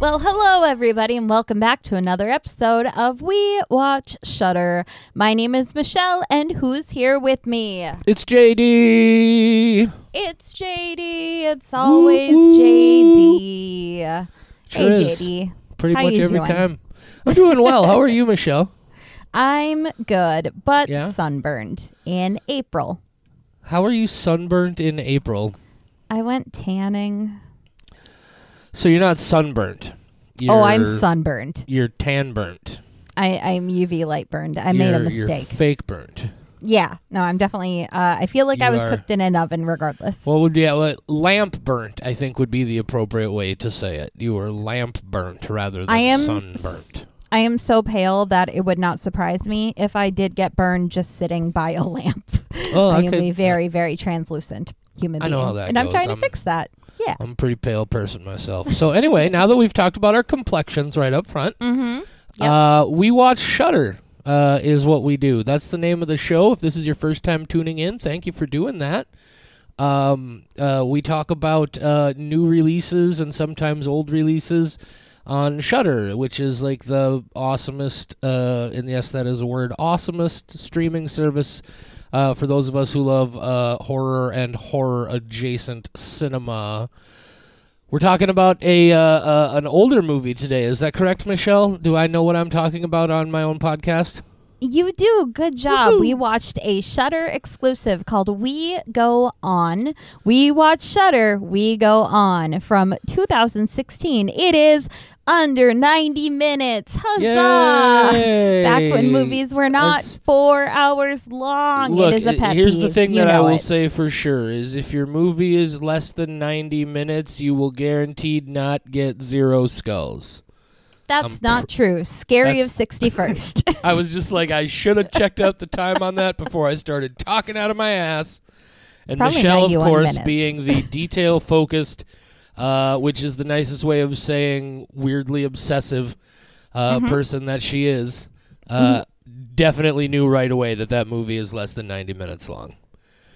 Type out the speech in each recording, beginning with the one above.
Well, hello everybody, and welcome back to another episode of We Watch Shudder. My name is Michelle, and who's here with me? It's JD. It's JD. It's always Woo-hoo. JD. Sure hey, is. JD. Pretty How much you every doing? time. I'm doing well. How are you, Michelle? I'm good, but Yeah? sunburned in April. How are you sunburned in April? I went tanning. So you're not sunburnt. You're, oh, I'm sunburned. You're tan burnt. I, I'm UV light burned. I made a You're- you're mistake. fake burnt. yeah, no, I'm definitely. Uh, I feel like I You was are- cooked in an oven, regardless. What would be uh, lamp burnt? I think would be the appropriate way to say it. You were lamp burnt rather than I am sunburnt. I am so pale that it would not surprise me if I did get burned just sitting by a lamp. Oh, I I am could- a very, very translucent human I being. know how that and I'm goes. trying to I'm- fix that. Yeah. I'm a pretty pale person myself. So anyway, now that we've talked about our complexions right up front, Mm-hmm. Yep. Uh, we watch Shudder. Uh, is what we do. That's the name of the show. If this is your first time tuning in, thank you for doing that. Um, uh, we talk about uh, new releases and sometimes old releases on Shudder, which is like the awesomest, uh, and yes, that is a word, awesomest streaming service uh, for those of us who love uh, horror and horror adjacent cinema. We're talking about a uh, uh, an older movie today. Is that correct, Michelle? Do I know what I'm talking about on my own podcast? You do. Good job. Woohoo. We watched a Shudder exclusive called We Go On. We watch Shudder, We Go On from 2016. It is under 90 minutes. Huzzah! Yay! Back when movies were not That's- four hours long. Look, it is a pet here's the thing You that I will it. say for sure is if your movie is less than 90 minutes, you will guaranteed not get zero skulls. That's I'm not true. Scary of 61st. I was just like, I should have checked out the time on that before I started talking out of my ass. And Michelle, of course, minutes. being the detail focused, uh, which is the nicest way of saying weirdly obsessive uh, Mm-hmm. person that she is, uh, definitely knew right away that that movie is less than 90 minutes long.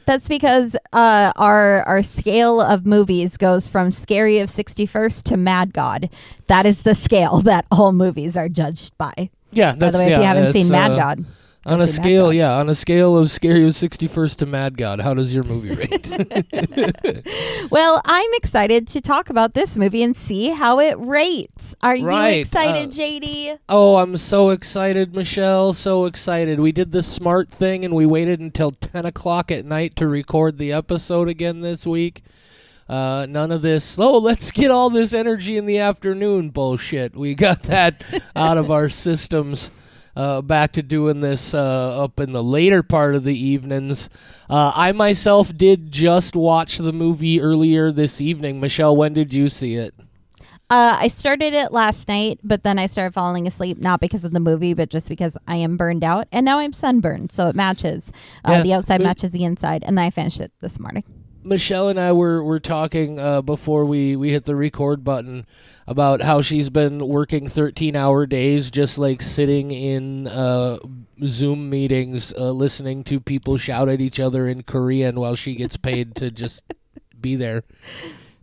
That's because uh, our our scale of movies goes from Scary of 61st to Mad God. That is the scale that all movies are judged by. Yeah, By the way, yeah, if you haven't seen Mad uh, God, On a scale, yeah, on a scale of Scary of 61st to Mad God, how does your movie rate? Well, I'm excited to talk about this movie and see how it rates. Are Right, you excited, uh, JD? Oh, I'm so excited, Michelle. So excited. We did the smart thing and we waited until 10 o'clock at night to record the episode again this week. Uh, none of this, oh, let's get all this energy in the afternoon bullshit. We got that out of our systems. Uh, back to doing this uh, up in the later part of the evenings. Uh, I myself did just watch the movie earlier this evening. Michelle, when did you see it? Uh, I started it last night, but then I started falling asleep, not because of the movie, but just because I am burned out. And now I'm sunburned, so it matches. Uh, Yeah. The outside matches the inside. And then I finished it this morning. Michelle and I were were talking uh, before we we hit the record button about how she's been working 13 hour days just like sitting in uh, Zoom meetings uh, listening to people shout at each other in Korean while she gets paid to just be there.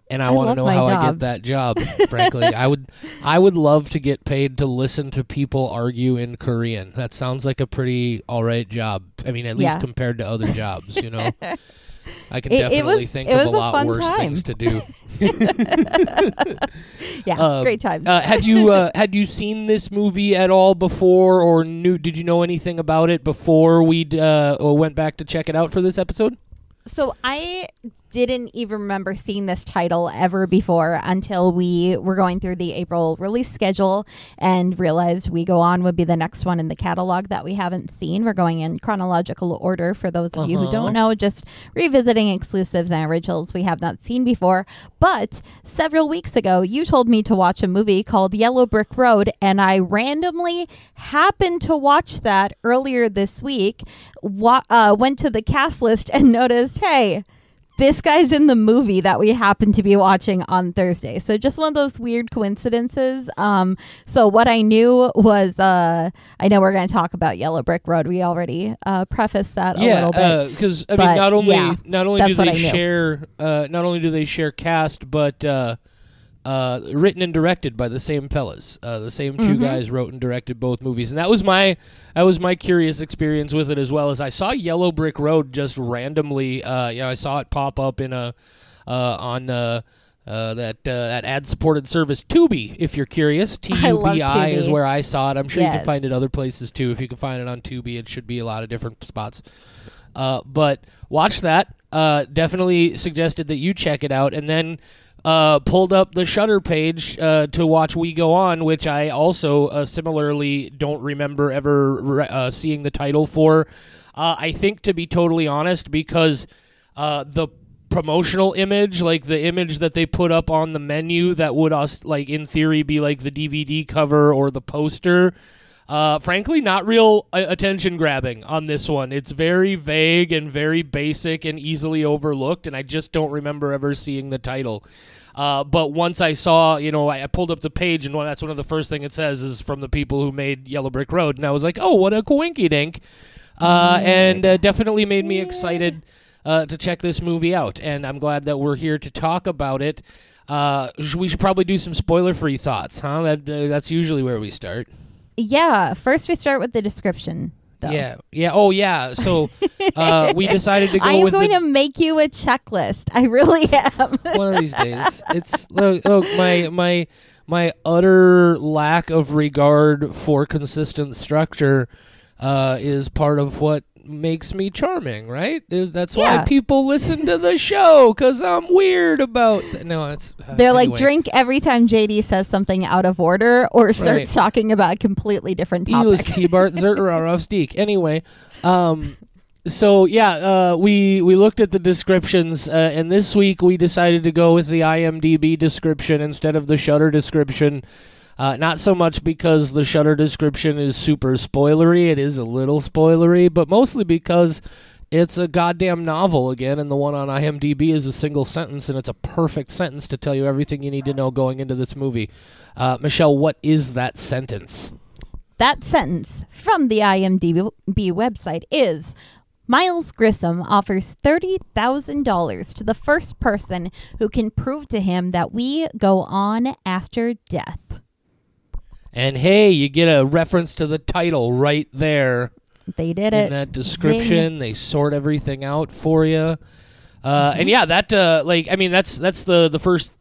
And I, I want to know how I get that job. Frankly, I would, I would love to get paid to listen to people argue in Korean. That sounds like a pretty all right job. I mean, at least Yeah. compared to other jobs, you know. I can It- it definitely was- think it of a a lot worse time. things to do. Yeah, Um, great time. Uh, had you uh, had you seen this movie at all before, or knew? Did you know anything about it before we uh, went back to check it out for this episode? So I didn't even remember seeing this title ever before until we were going through the April release schedule and realized We Go On would be the next one in the catalog that we haven't seen. We're going in chronological order for those of you who Uh-huh. don't know, just revisiting exclusives and originals we have not seen before. But several weeks ago, you told me to watch a movie called Yellow Brick Road, and I randomly happened to watch that earlier this week. Wa- uh, went to the cast list and noticed, hey, this guy's in the movie that we happen to be watching on Thursday. So just one of those weird coincidences. Um, so what I knew was, uh, I know we're going to talk about Yellow Brick Road. We already uh, prefaced that a little bit. because I But, mean, not only yeah, not only do they share uh, not only do they share cast, but uh, written and directed by the same fellas. Uh, the same 2 Mhm. guys wrote and directed both movies, and that was my that was my curious experience with it as well. As I saw Yellow Brick Road just randomly, uh, you know, I saw it pop up in a uh, on uh, uh, that uh, that ad supported service Tubi. If you're curious, T U B I is where I saw it. I'm sure you can find it other places too. If you can find it on Tubi, it should be a lot of different spots. Uh, but watch that. Uh, definitely suggested that you check it out, and then uh, pulled up the Shudder page uh, to watch We Go On, which I also uh, similarly don't remember ever uh, seeing the title for. Uh, I think, to be totally honest, because uh, the promotional image, like the image that they put up on the menu, that would us like in theory be like the DVD cover or the poster. Uh, frankly, not real uh, attention grabbing on this one. It's very vague and very basic and easily overlooked, and I just don't remember ever seeing the title. Uh, but once I saw, you know, I, I pulled up the page, and one, that's one of the first thing it says is from the people who made Yellow Brick Road, and I was like, oh, what a coinky dink, uh, and uh, definitely made me excited uh, to check this movie out. And I'm glad that we're here to talk about it. Uh, we should probably do some spoiler-free thoughts, huh? That that's usually where we start. Yeah. First, we start with the description. Though. Yeah, yeah. Oh, yeah. So uh, we decided to go I am going the, to make you a checklist. I really am. one of these days. It's look, look, my my my utter lack of regard for consistent structure uh, is part of what makes me charming. Right? Is that's why people listen to the show because I'm weird about. Th- no, it's uh, They're like drink every time JD says something out of order or starts Right. talking about a completely different Elis topic. T Bart Zertarov Steak. Anyway, um, so yeah, uh, we we looked at the descriptions, uh, and this week we decided to go with the IMDb description instead of the Shudder description. Uh, not so much because the Shudder description is super spoilery; it is a little spoilery, but mostly because it's a goddamn novel again, and the one on IMDb is a single sentence, and it's a perfect sentence to tell you everything you need to know going into this movie. Uh, Michelle, what is that sentence? That sentence from the IMDb website is Miles Grissom offers $30,000 to the first person who can prove to him that we go on after death. And hey, you get a reference to the title right there They did in it. In that description. They sort everything out for you. Uh, And yeah, that uh, like I mean that's that's the the first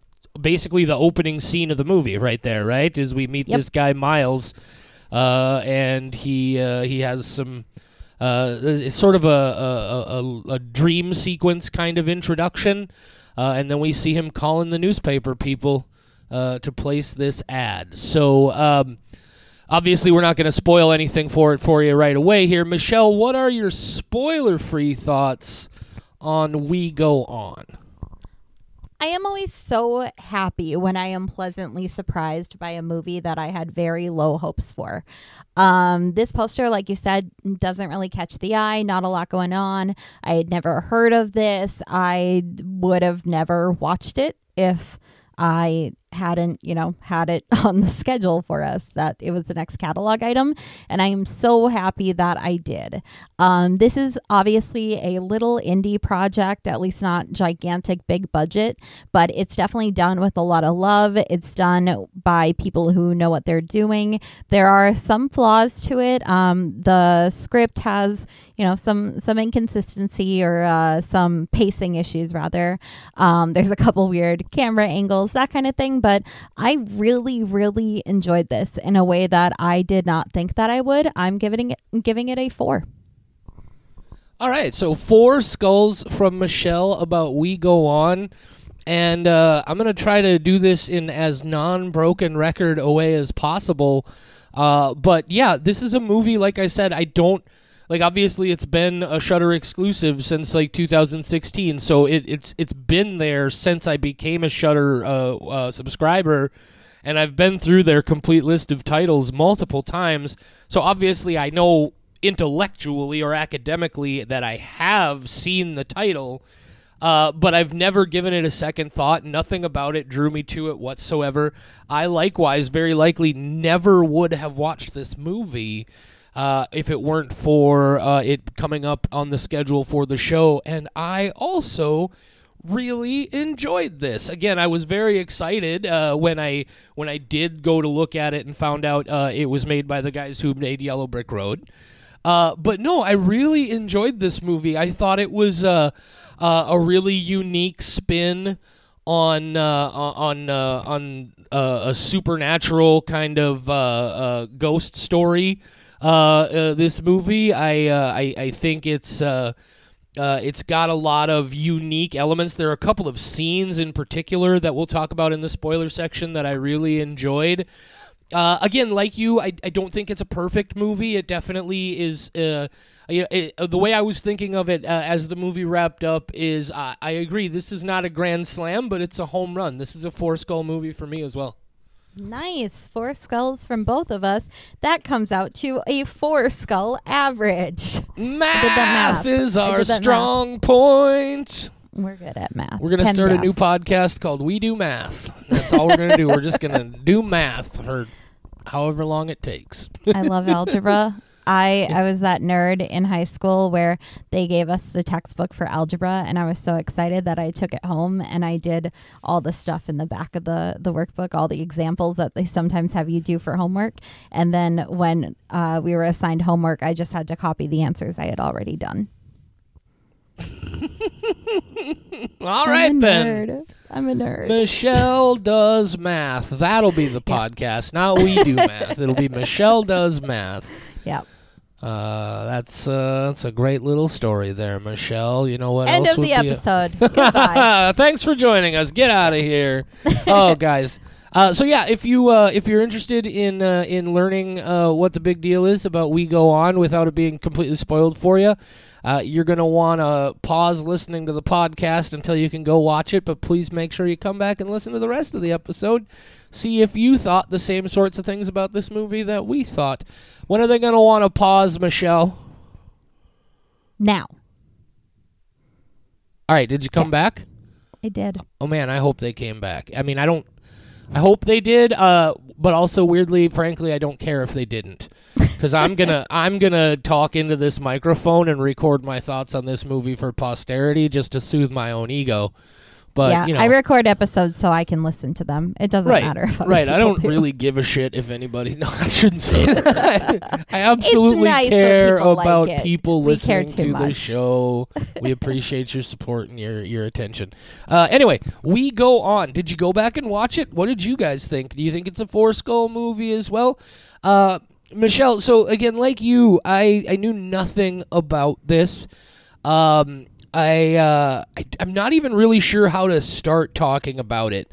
basically the opening scene of the movie right there, right? Is we meet Yep. this guy Miles, uh, and he uh, he has some. Uh, it's sort of a, a, a, a dream sequence kind of introduction, uh, and then we see him calling the newspaper people uh, to place this ad. So um, obviously, we're not going to spoil anything for it for you right away here. Michelle, what are your spoiler-free thoughts on We Go On? I am always so happy when I am pleasantly surprised by a movie that I had very low hopes for. Um, this poster, like you said, doesn't really catch the eye, not a lot going on. I had never heard of this. I would have never watched it if I hadn't, you know, had it on the schedule for us that it was the next catalog item. And I am so happy that I did. Um, this is obviously a little indie project, at least not gigantic, big budget, but it's definitely done with a lot of love. It's done by people who know what they're doing. There are some flaws to it. Um, the script has, you know, some some inconsistency or uh, some pacing issues, rather. Um, there's a couple weird camera angles, that kind of thing. But I really, really enjoyed this in a way that I did not think that I would. I'm giving it giving it a four. All right, so four skulls from Michelle about We Go On. And uh, I'm going to try to do this in as non broken record a way as possible. Uh, but yeah, this is a movie, like I said, I don't. Like obviously, it's been a Shudder exclusive since like 2016, so it, it's it's been there since I became a Shudder uh, uh, subscriber, and I've been through their complete list of titles multiple times. So obviously, I know intellectually or academically that I have seen the title, uh, but I've never given it a second thought. Nothing about it drew me to it whatsoever. I likewise, very likely, never would have watched this movie. Uh, if it weren't for uh, it coming up on the schedule for the show, and I also really enjoyed this. Again, I was very excited uh, when I when I did go to look at it and found out uh, it was made by the guys who made Yellow Brick Road. Uh, but no, I really enjoyed this movie. I thought it was a really unique spin on uh, on uh, on uh, a supernatural kind of ghost story. Uh, uh, this movie, I, uh, I I think it's. Uh, it's got a lot of unique elements. There are a couple of scenes in particular that we'll talk about in the spoiler section that I really enjoyed. Uh, again, like you, I, I don't think it's a perfect movie. It definitely is. Uh, it, the way I was thinking of it as the movie wrapped up is I agree. This is not a grand slam, but it's a home run. This is a four skull movie for me as well. Nice. Four skulls from both of us. That comes out to a four skull average. Math, math. is our strong point. We're good at math. We're gonna start a new podcast called We Do Math. That's all we're gonna do. We're just gonna do math for however long it takes. I love algebra. I I was that nerd in high school where they gave us the textbook for algebra and I was so excited that I took it home and I did all the stuff in the back of the the workbook, all the examples that they sometimes have you do for homework. And then when uh, we were assigned homework, I just had to copy the answers I had already done. All right then. nerd. I'm a nerd. Michelle does math. That'll be the podcast. Not we do math. It'll be Michelle does math. Yep. Uh, that's uh, that's a great little story there, Michelle. You know what End of the a- episode. Goodbye. Thanks for joining us. Get out of here. oh, guys. Uh, so yeah, if you uh, if you're interested in uh, in learning uh, what the big deal is about We Go On without it being completely spoiled for you, uh, you're gonna want to pause listening to the podcast until you can go watch it. But please make sure you come back and listen to the rest of the episode. See if you thought the same sorts of things about this movie that we thought. When are they gonna want to pause, Michelle? now. All right, did you come Yeah. back? I did. Oh man, I hope they came back. I mean, I don't. I hope they did. Uh, but also weirdly, frankly, I don't care if they didn't, because I'm gonna I'm gonna talk into this microphone and record my thoughts on this movie for posterity, just to soothe my own ego. But yeah, you know, I record episodes so I can listen to them. It doesn't right, matter if other right. I don't do. really give a shit if anybody. No, I shouldn't say that. I absolutely nice care people like about it. people We listening to the much. show. we appreciate your support and your your attention. Uh, anyway, we go on. Did you go back and watch it? What did you guys think? Do you think it's a four skull movie as well? Uh, Michelle, so again, like you, I I knew nothing about this. Um, I, uh, I I'm not even really sure how to start talking about it.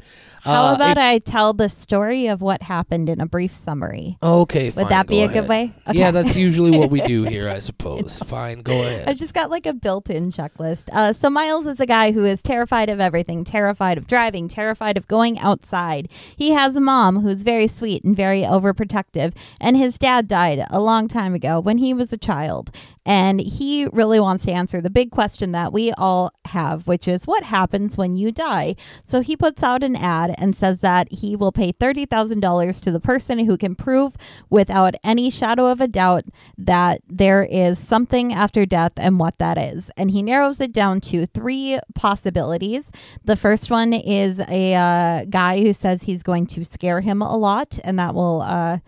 How Uh, about it- I tell the story of what happened in a brief summary? Okay, Would fine, that be a good way? Okay. Yeah, that's usually what we do here, I suppose. Fine, go ahead. I've just got like a built-in checklist. Uh, so Miles is a guy who is terrified of everything, terrified of driving, terrified of going outside. He has a mom who's very sweet and very overprotective, and his dad died a long time ago when he was a child. And he really wants to answer the big question that we all have, which is what happens when you die? So he puts out an ad and says that he will pay $30,000 to the person who can prove without any shadow of a doubt that there is something after death and what that is. And he narrows it down to three possibilities. The first one is a uh, guy who says he's going to scare him a lot, and that will. Uh,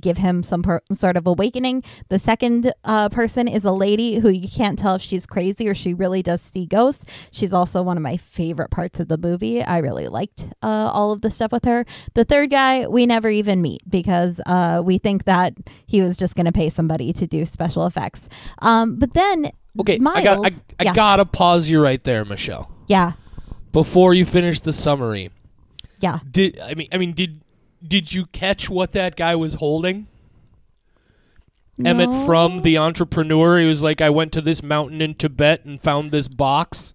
give him some per- sort of awakening. The second uh, person is a lady who you can't tell if she's crazy or she really does see ghosts. She's also one of my favorite parts of the movie. I really liked uh, all of the stuff with her. The third guy we never even meet because uh, we think that he was just going to pay somebody to do special effects. Um, but then Okay, Miles, I got I, I yeah, gotta pause you right there, Michelle. yeah, Before you finish the summary. yeah. Did I mean I mean did did you catch what that guy was holding? Emmett from the entrepreneur. He was like, I went to this mountain in Tibet and found this box.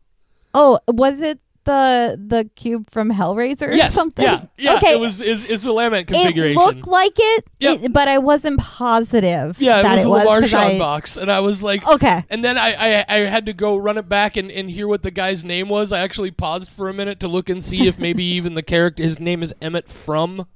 Oh, was it the the cube from Hellraiser or yes, something? yeah, yeah. Okay, It was is is a Lament configuration. it looked like it, Yep. it- but I wasn't positive. yeah, it that was it a was I- box, and I was like, Okay, And then I, I, I had to go run it back and, and hear what the guy's name was. I actually paused for a minute to look and see if maybe even the character his name is Emmett from.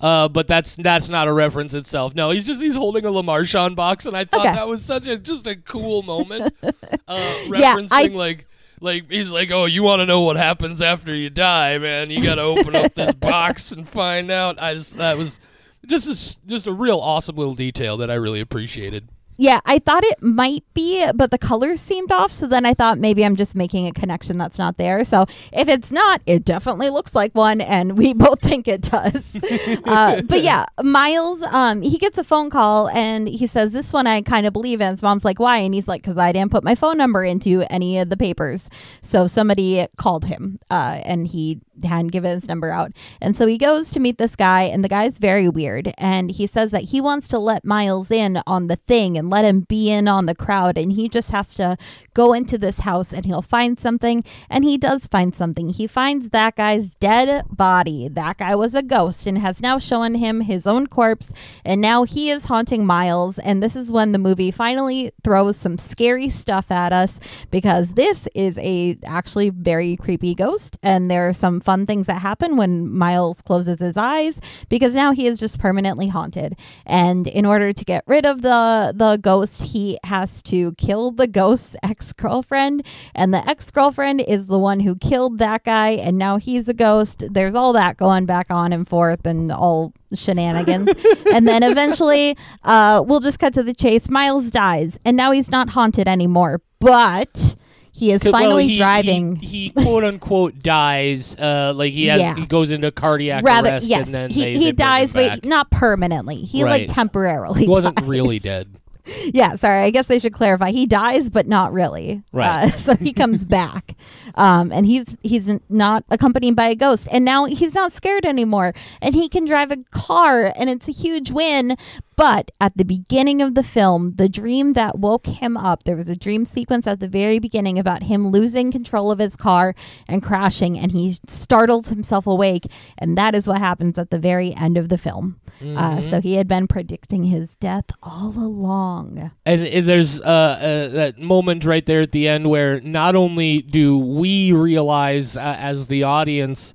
Uh, but that's that's not a reference itself. No, he's just he's holding a Lemarchand box, and I thought Okay. that was such a just a cool moment. Uh, Yeah, referencing I- like like he's like, "Oh, you want to know what happens after you die, man? You got to open up this box and find out." I just that was just a, just a real awesome little detail that I really appreciated. Yeah, I thought it might be, but the colors seemed off. So then I thought maybe I'm just making a connection that's not there. So if it's not, it definitely looks like one, and we both think it does. uh, but yeah, Miles, um, he gets a phone call and he says, "This one I kind of believe in." His mom's like, "Why?" And he's like, "Because I didn't put my phone number into any of the papers." So somebody called him, uh, and he hadn't given his number out. And so he goes to meet this guy, and the guy's very weird. And he says that he wants to let Miles in on the thing and let him be in on the crowd. And he just has to go into this house and he'll find something. And he does find something. He finds that guy's dead body. That guy was a ghost and has now shown him his own corpse. And now he is haunting Miles. And this is when the movie finally throws some scary stuff at us because this is a actually very creepy ghost. And there are some fun things that happen when Miles closes his eyes because now he is just permanently haunted. And in order to get rid of the the ghost, he has to kill the ghost's ex-girlfriend, and the ex-girlfriend is the one who killed that guy and now he's a ghost. There's all that going back on and forth and all shenanigans. and then eventually uh we'll just cut to the chase. Miles dies and now he's not haunted anymore. But he is 'Cause, well, finally he- driving. He, he quote unquote dies. Uh, like he has Yeah. he goes into cardiac Rather, arrest yes, and then he, they, he they dies, but not permanently. He Right. like temporarily. He wasn't dies. really dead. Yeah, sorry. I guess I should clarify. He dies, but not really. Right. Uh, so he comes back, um, and he's he's not accompanied by a ghost, and now he's not scared anymore, and he can drive a car, and it's a huge win. But at the beginning of the film, the dream that woke him up, there was a dream sequence at the very beginning about him losing control of his car and crashing, and he startles himself awake, and that is what happens at the very end of the film. Uh, so he had been predicting his death all along. And, and there's uh, uh, that moment right there at the end where not only do we realize uh, as the audience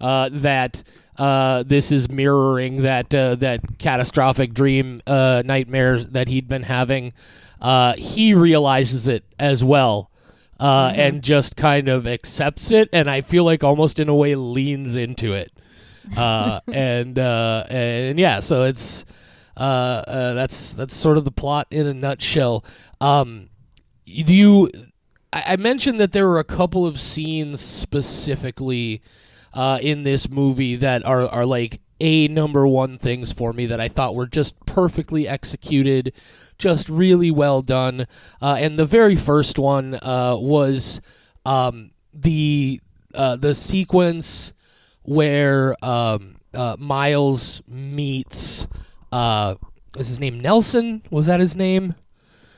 uh, that uh, this is mirroring that uh, that catastrophic dream uh, nightmare that he'd been having, uh, he realizes it as well. Uh, And just kind of accepts it, and I feel like almost in a way leans into it, uh, and uh, and yeah, so it's uh, uh, that's that's sort of the plot in a nutshell. Um, do you? I, I mentioned that there were a couple of scenes specifically uh, in this movie that are are like a number one things for me that I thought were just perfectly executed, just really well done. Uh, and the very first one uh, was um, the uh, the sequence where um, uh, Miles meets uh, is his name Nelson? Was that his name?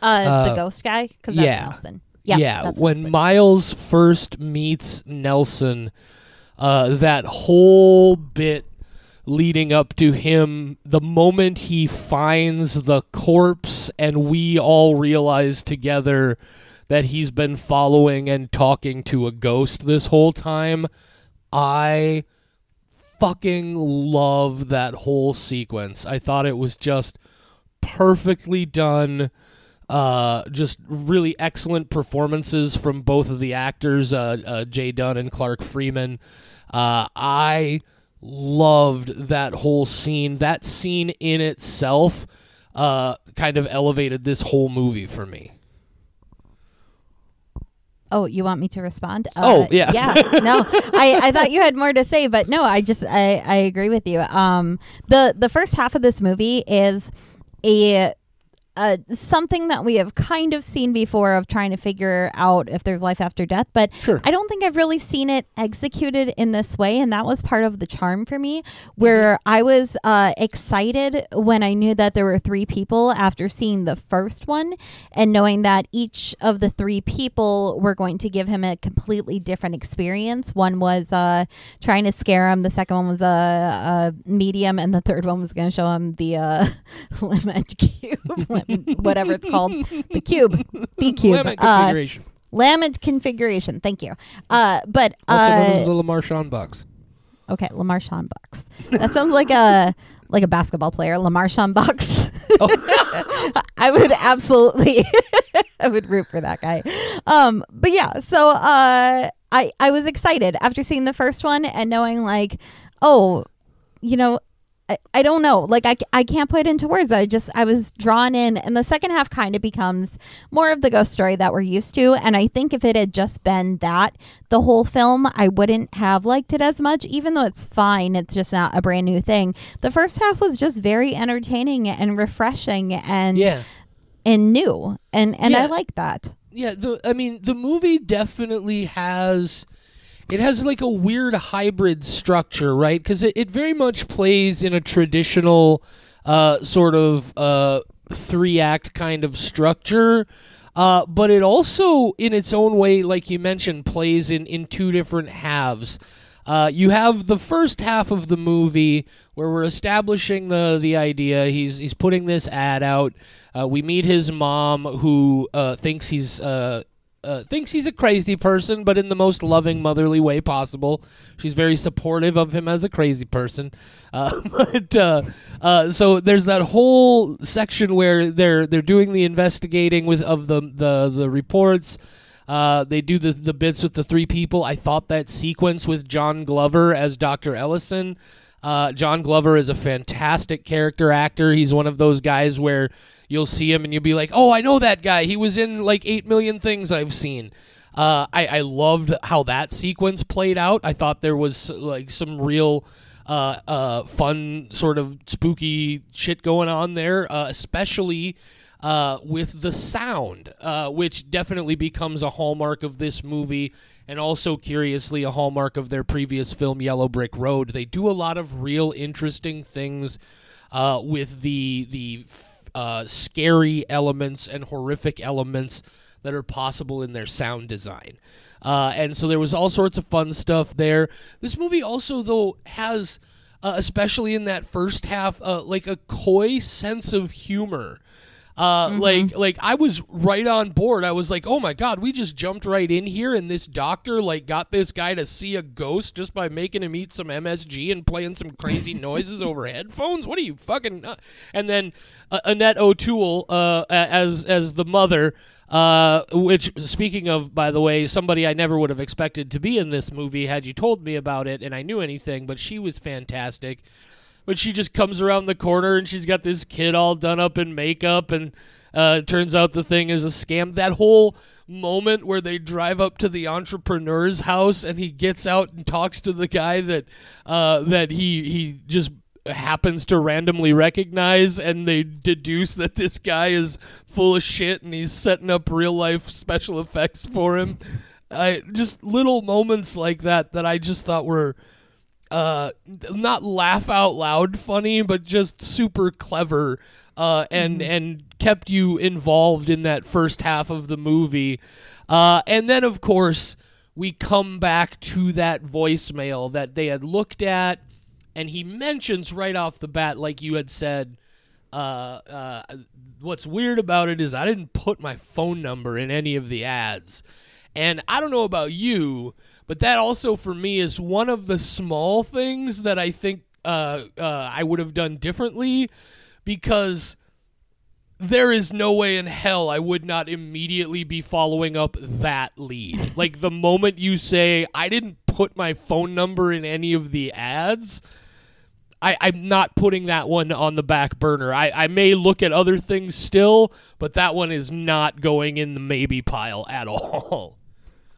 Uh, Uh, the ghost guy, because that's yeah. Nelson. Yeah, that's when Nelson. Miles first meets Nelson, uh, that whole bit leading up to him, the moment he finds the corpse, and we all realize together that he's been following and talking to a ghost this whole time, I fucking love that whole sequence. I thought it was just perfectly done. Uh, just really excellent performances from both of the actors, uh, uh, Jay Dunn and Clark Freeman. Uh, I loved that whole scene. That scene in itself uh, kind of elevated this whole movie for me. Oh, you want me to respond? Oh, Uh, yeah. yeah. No, I, I thought you had more to say, but no, I just I, I agree with you. Um, the the first half of this movie is a uh, something that we have kind of seen before of trying to figure out if there's life after death, but Sure. I don't think I've really seen it executed in this way, and that was part of the charm for me. Where I was uh, excited when I knew that there were three people after seeing the first one, and knowing that each of the three people were going to give him a completely different experience. One was uh, trying to scare him, the second one was a, a medium, and the third one was going to show him the uh, lemon cube, whatever it's called, the cube, B cube, Lemon uh, configuration. Lament configuration. Thank you. Uh, but also known as uh, the Lemarchand box. okay, Lamar Sean Bucks. That sounds like a like a basketball player, Lamar Sean Bucks. I would absolutely I would root for that guy. Um but yeah, so uh I I was excited after seeing the first one and knowing like oh, you know, I, I don't know. Like I, I can't put it into words. I just I was drawn in and the second half kind of becomes more of the ghost story that we're used to and I think if it had just been that the whole film, I wouldn't have liked it as much even though it's fine. It's just not a brand new thing. The first half was just very entertaining and refreshing and yeah. and new. And and I like that. Yeah, the I mean the movie definitely has it has like a weird hybrid structure, right? Because it, it very much plays in a traditional uh, sort of uh, three act kind of structure. Uh, but it also, in its own way, like you mentioned, plays in, in two different halves. Uh, you have the first half of the movie where we're establishing the the idea. He's he's putting this ad out. Uh, we meet his mom, who uh, thinks he's uh, thinks he's a crazy person, but in the most loving, motherly way possible. She's very supportive of him as a crazy person. Uh, but uh, uh, so there's that whole section where they're they're doing the investigating with of the the the reports. Uh, they do the the bits with the three people. I thought that sequence with John Glover as Dr. Ellison. Uh, John Glover is a fantastic character actor. He's one of those guys where you'll see him and you'll be like, "Oh, I know that guy. He was in like eight million things I've seen." Uh, I I loved how that sequence played out. I thought there was like some real uh, uh, fun, sort of spooky shit going on there, uh, especially uh, with the sound, uh, which definitely becomes a hallmark of this movie, and also curiously a hallmark of their previous film, Yellow Brick Road. They do a lot of real interesting things uh, with the the uh, scary elements and horrific elements that are possible in their sound design. Uh, and so there was all sorts of fun stuff there. This movie also, though, has, uh, especially in that first half, uh, like a coy sense of humor. Uh, like like I was right on board. I was like, "Oh my god, we just jumped right in here and this doctor like got this guy to see a ghost just by making him eat some MSG and playing some crazy noises over headphones. What are you fucking?" Uh? And then uh, Annette O'Toole uh, as as the mother uh, which, speaking of, by the way, somebody I never would have expected to be in this movie had you told me about it and I knew anything, but she was fantastic. But she just comes around the corner and she's got this kid all done up in makeup, and uh, turns out the thing is a scam. That whole moment where they drive up to the entrepreneur's house and he gets out and talks to the guy that uh, that he he just happens to randomly recognize and they deduce that this guy is full of shit and he's setting up real life special effects for him. I just little moments like that that I just thought were uh not laugh out loud funny but just super clever uh and and kept you involved in that first half of the movie. Uh and then of course we come back to that voicemail that they had looked at and he mentions right off the bat, like you had said, uh, uh, what's weird about it is I didn't put my phone number in any of the ads. And I don't know about you, but that also for me is one of the small things that I think uh, uh, I would have done differently because there is no way in hell I would not immediately be following up that lead. like the moment you say, I didn't put my phone number in any of the ads, I, I'm not putting that one on the back burner. I, I may look at other things still, but that one is not going in the maybe pile at all.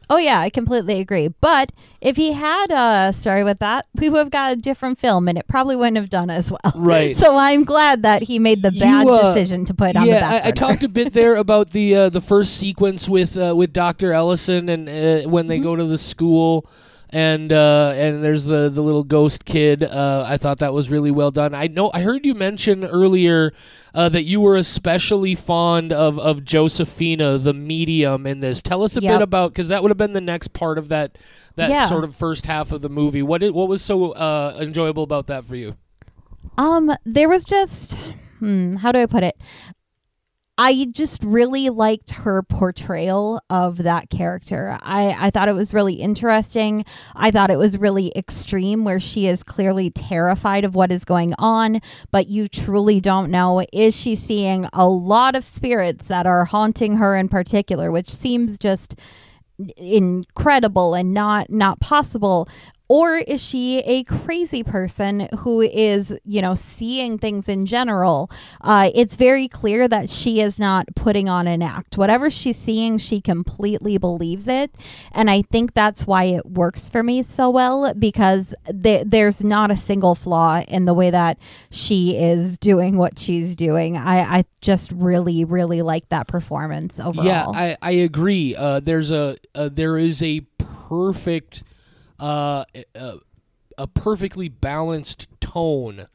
Oh yeah, I completely agree. But if he had a story with that, we would have got a different film, and it probably wouldn't have done as well. Right. So I'm glad that he made the You, bad uh, decision to put it on the yeah, back I, I talked a bit there about the uh, the first sequence with uh, with Doctor Ellison and uh, when Mm-hmm. they go to the school. And uh, and there's the, the little ghost kid. Uh, I thought that was really well done. I know I heard you mention earlier uh, that you were especially fond of, of Josephina, the medium, in this. Tell us a bit about because that would have been the next part of that that Yeah. sort of first half of the movie. What did, what was so uh, enjoyable about that for you? Um, there was just, hmm, how do I put it? I just really liked her portrayal of that character. I, I thought it was really interesting. I thought it was really extreme, where she is clearly terrified of what is going on, but you truly don't know. Is she seeing a lot of spirits that are haunting her in particular, which seems just incredible and not not possible or is she a crazy person who is, you know, seeing things in general? Uh, it's very clear that she is not putting on an act. Whatever she's seeing, she completely believes it. And I think that's why it works for me so well because th- there's not a single flaw in the way that she is doing what she's doing. I, I just really, really like that performance overall. Yeah, I, I agree. Uh, there's a, uh, there is a perfect uh, a, a perfectly balanced tone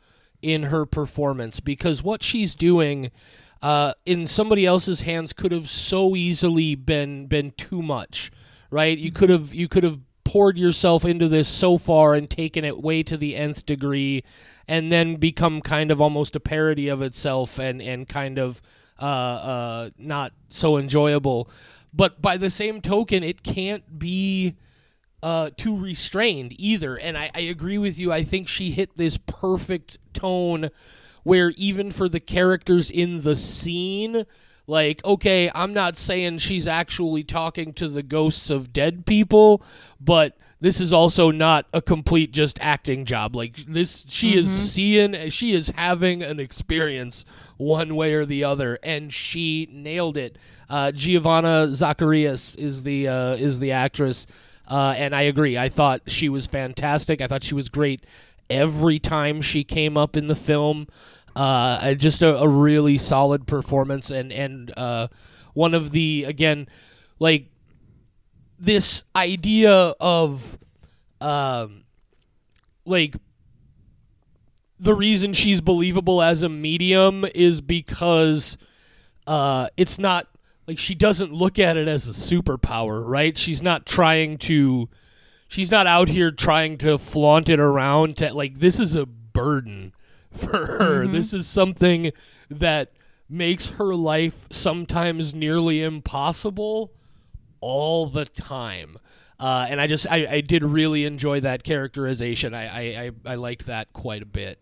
in her performance because what she's doing uh, in somebody else's hands could have so easily been been too much, right? You could have you could have poured yourself into this so far and taken it way to the nth degree, and then become kind of almost a parody of itself and and kind of uh, uh, not so enjoyable. But by the same token, it can't be uh, too restrained either. And I, I agree with you. I think she hit this perfect tone where even for the characters in the scene, like, okay, I'm not saying she's actually talking to the ghosts of dead people, but this is also not a complete just acting job. Like this, she mm-hmm. is seeing, she is having an experience one way or the other, and she nailed it. Uh, Giovanna Zacharias is the uh, is the actress. Uh, and I agree. I thought she was fantastic. I thought she was great every time she came up in the film. Uh, just a, a, really solid performance, and and uh, one of the again, like this idea of, um, like the reason she's believable as a medium is because uh, it's not like she doesn't look at it as a superpower, right? She's not trying to she's not out here trying to flaunt it around to like this is a burden for her. Mm-hmm. This is something that makes her life sometimes nearly impossible all the time. Uh, and I just I, I did really enjoy that characterization. I, I, I, I liked that quite a bit.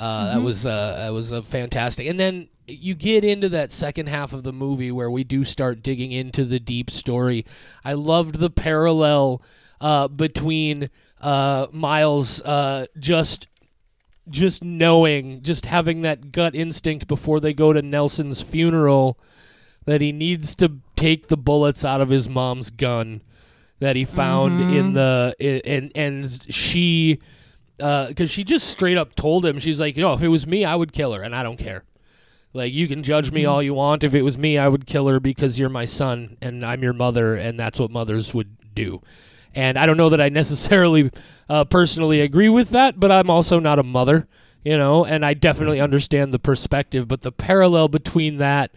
Uh, mm-hmm. That was uh, that was a fantastic. And then you get into that second half of the movie where we do start digging into the deep story. I loved the parallel uh, between uh, Miles uh, just just knowing, just having that gut instinct before they go to Nelson's funeral that he needs to take the bullets out of his mom's gun that he found mm-hmm. in the and and she because uh, she just straight up told him she's like, you know, if it was me, I would kill her, and I don't care. Like you can judge me mm-hmm. all you want. If it was me, I would kill her because you're my son and I'm your mother, and that's what mothers would do. And I don't know that I necessarily uh, personally agree with that, but I'm also not a mother, you know, and I definitely understand the perspective. But the parallel between that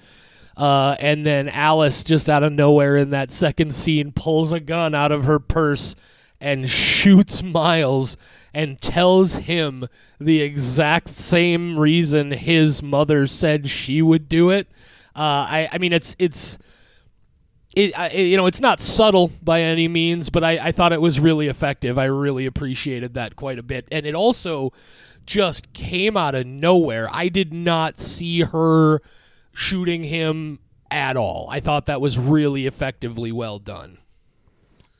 uh, and then Alice just out of nowhere in that second scene pulls a gun out of her purse and shoots Miles and tells him the exact same reason his mother said she would do it. Uh, I, I mean, it's it's. It, I, you know, it's not subtle by any means, but I, I thought it was really effective. I really appreciated that quite a bit, and it also just came out of nowhere. I did not see her shooting him at all. I thought that was really effectively well done.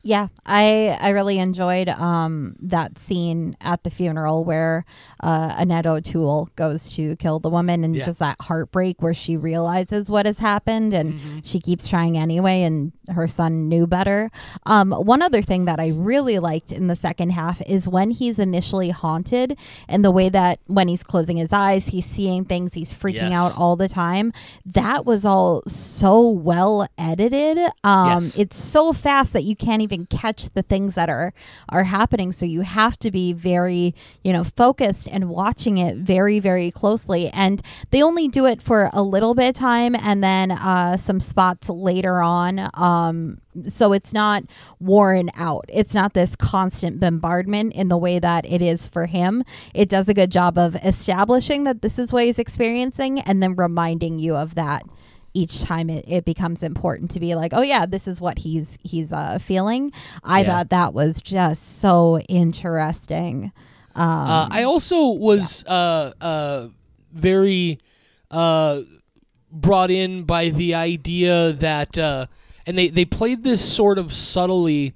Yeah, I I really enjoyed um, that scene at the funeral where uh, Annette O'Toole goes to kill the woman and yeah. just that heartbreak where she realizes what has happened and mm-hmm. she keeps trying anyway and her son knew better. Um, one other thing that I really liked in the second half is when he's initially haunted and the way that when he's closing his eyes, he's seeing things, he's freaking yes. out all the time. That was all so well edited. Um, yes. It's so fast that you can't even catch the things that are are happening. So you have to be very, you know, focused and watching it very, very closely. And they only do it for a little bit of time and then uh, some spots later on. Um, so it's not worn out. It's not this constant bombardment in the way that it is for him. It does a good job of establishing that this is what he's experiencing and then reminding you of that each time it, it becomes important to be like, oh yeah, this is what he's he's uh, feeling. I Yeah. thought that was just so interesting. Um, Uh, I also was uh, uh, very uh, brought in by the idea that, uh, and they, they played this sort of subtly,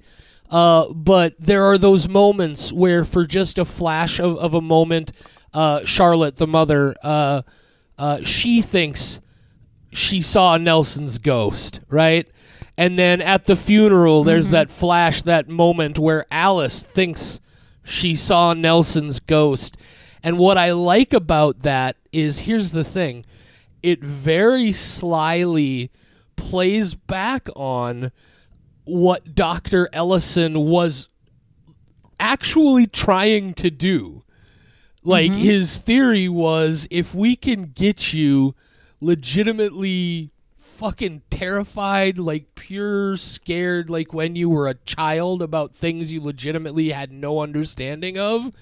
uh, but there are those moments where, for just a flash of, of a moment, uh, Charlotte, the mother, uh, uh, she thinks she saw Nelson's ghost, right? And then at the funeral, there's mm-hmm. that flash, that moment where Alice thinks she saw Nelson's ghost. And what I like about that is here's the thing it very slyly plays back on what Dr. Ellison was actually trying to do. Like mm-hmm. his theory was if we can get you legitimately fucking terrified, like pure scared, like when you were a child about things you legitimately had no understanding of,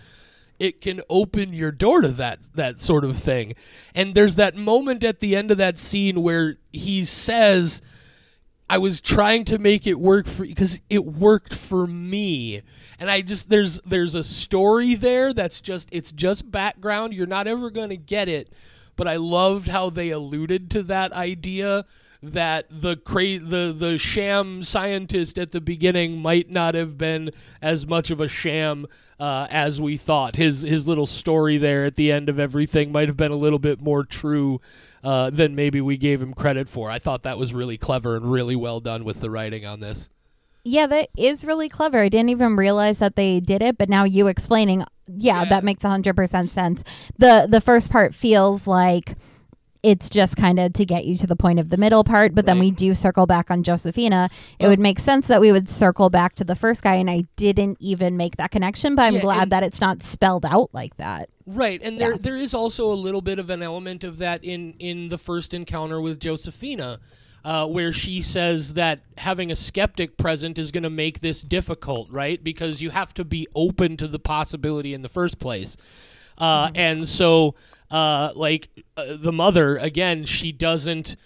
it can open your door to that that sort of thing. And there's that moment at the end of that scene where he says I was trying to make it work for because it worked for me. And I just there's there's a story there that's just it's just background. You're not ever going to get it, but I loved how they alluded to that idea that the cra- the the sham scientist at the beginning might not have been as much of a sham uh, as we thought. His his little story there at the end of everything might have been a little bit more true uh, than maybe we gave him credit for. I thought that was really clever and really well done with the writing on this. Yeah, that is really clever. I didn't even realize that they did it, but now you explaining, yeah, Yeah. that makes 100% sense. The the first part feels like it's just kind of to get you to the point of the middle part, but then we do circle back on Josephina. It Well- would oh. make sense that we would circle back to the first guy and I didn't even make that connection, but I'm Yeah, glad that it's not spelled out like that. Right, and there Yeah. there is also a little bit of an element of that in in the first encounter with Josephina, uh, where she says that having a skeptic present is going to make this difficult, right? Because you have to be open to the possibility in the first place, uh, and so uh, like uh, the mother again, she doesn't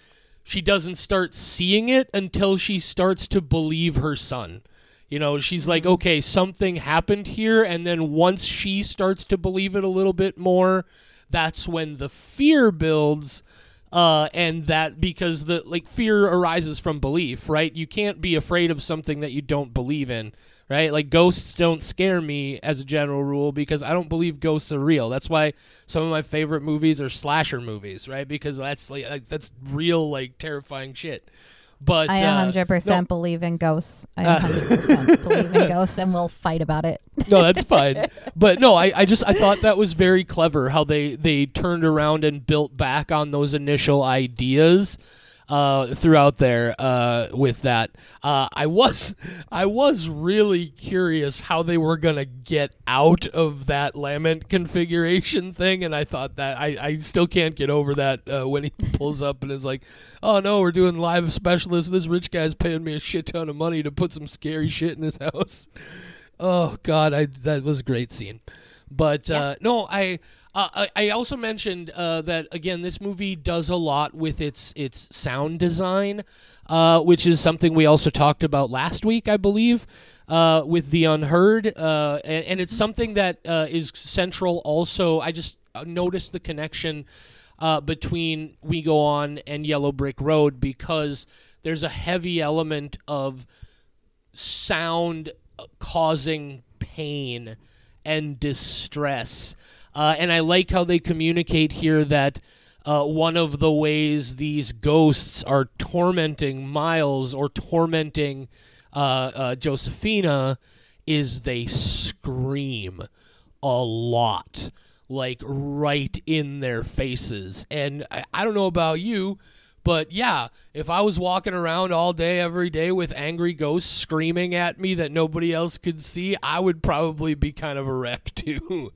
she doesn't start seeing it until she starts to believe her son. You know, she's like, okay, something happened here. And then once she starts to believe it a little bit more, that's when the fear builds. Uh, and that because the like fear arises from belief, right? You can't be afraid of something that you don't believe in, right? Like ghosts don't scare me as a general rule because I don't believe ghosts are real. That's why some of my favorite movies are slasher movies, right? Because that's like, like that's real like terrifying shit. But I uh, 100% no, believe in ghosts. I Uh, 100% believe in ghosts and we'll fight about it. no, that's fine. But no, I, I just I thought that was very clever how they they turned around and built back on those initial ideas uh, throughout there uh, with that. Uh, I was I was really curious how they were gonna get out of that lament configuration thing, and I thought that I, I still can't get over that uh, when he pulls up and is like, "Oh no, we're doing live specialists. This rich guy's paying me a shit ton of money to put some scary shit in his house." Oh God, I that was a great scene. But uh, no, I, uh, I I also mentioned uh, that again. This movie does a lot with its its sound design, uh, which is something we also talked about last week, I believe, uh, with the Unheard, uh, and, and it's something that uh, is central. Also, I just noticed the connection between We Go On and Yellow Brick Road because there's a heavy element of sound causing pain and distress. Uh, and I like how they communicate here that uh, one of the ways these ghosts are tormenting Miles or tormenting uh, uh, Josephina is they scream a lot, like right in their faces. And I, I don't know about you, but yeah, if I was walking around all day, every day with angry ghosts screaming at me that nobody else could see, I would probably be kind of a wreck too.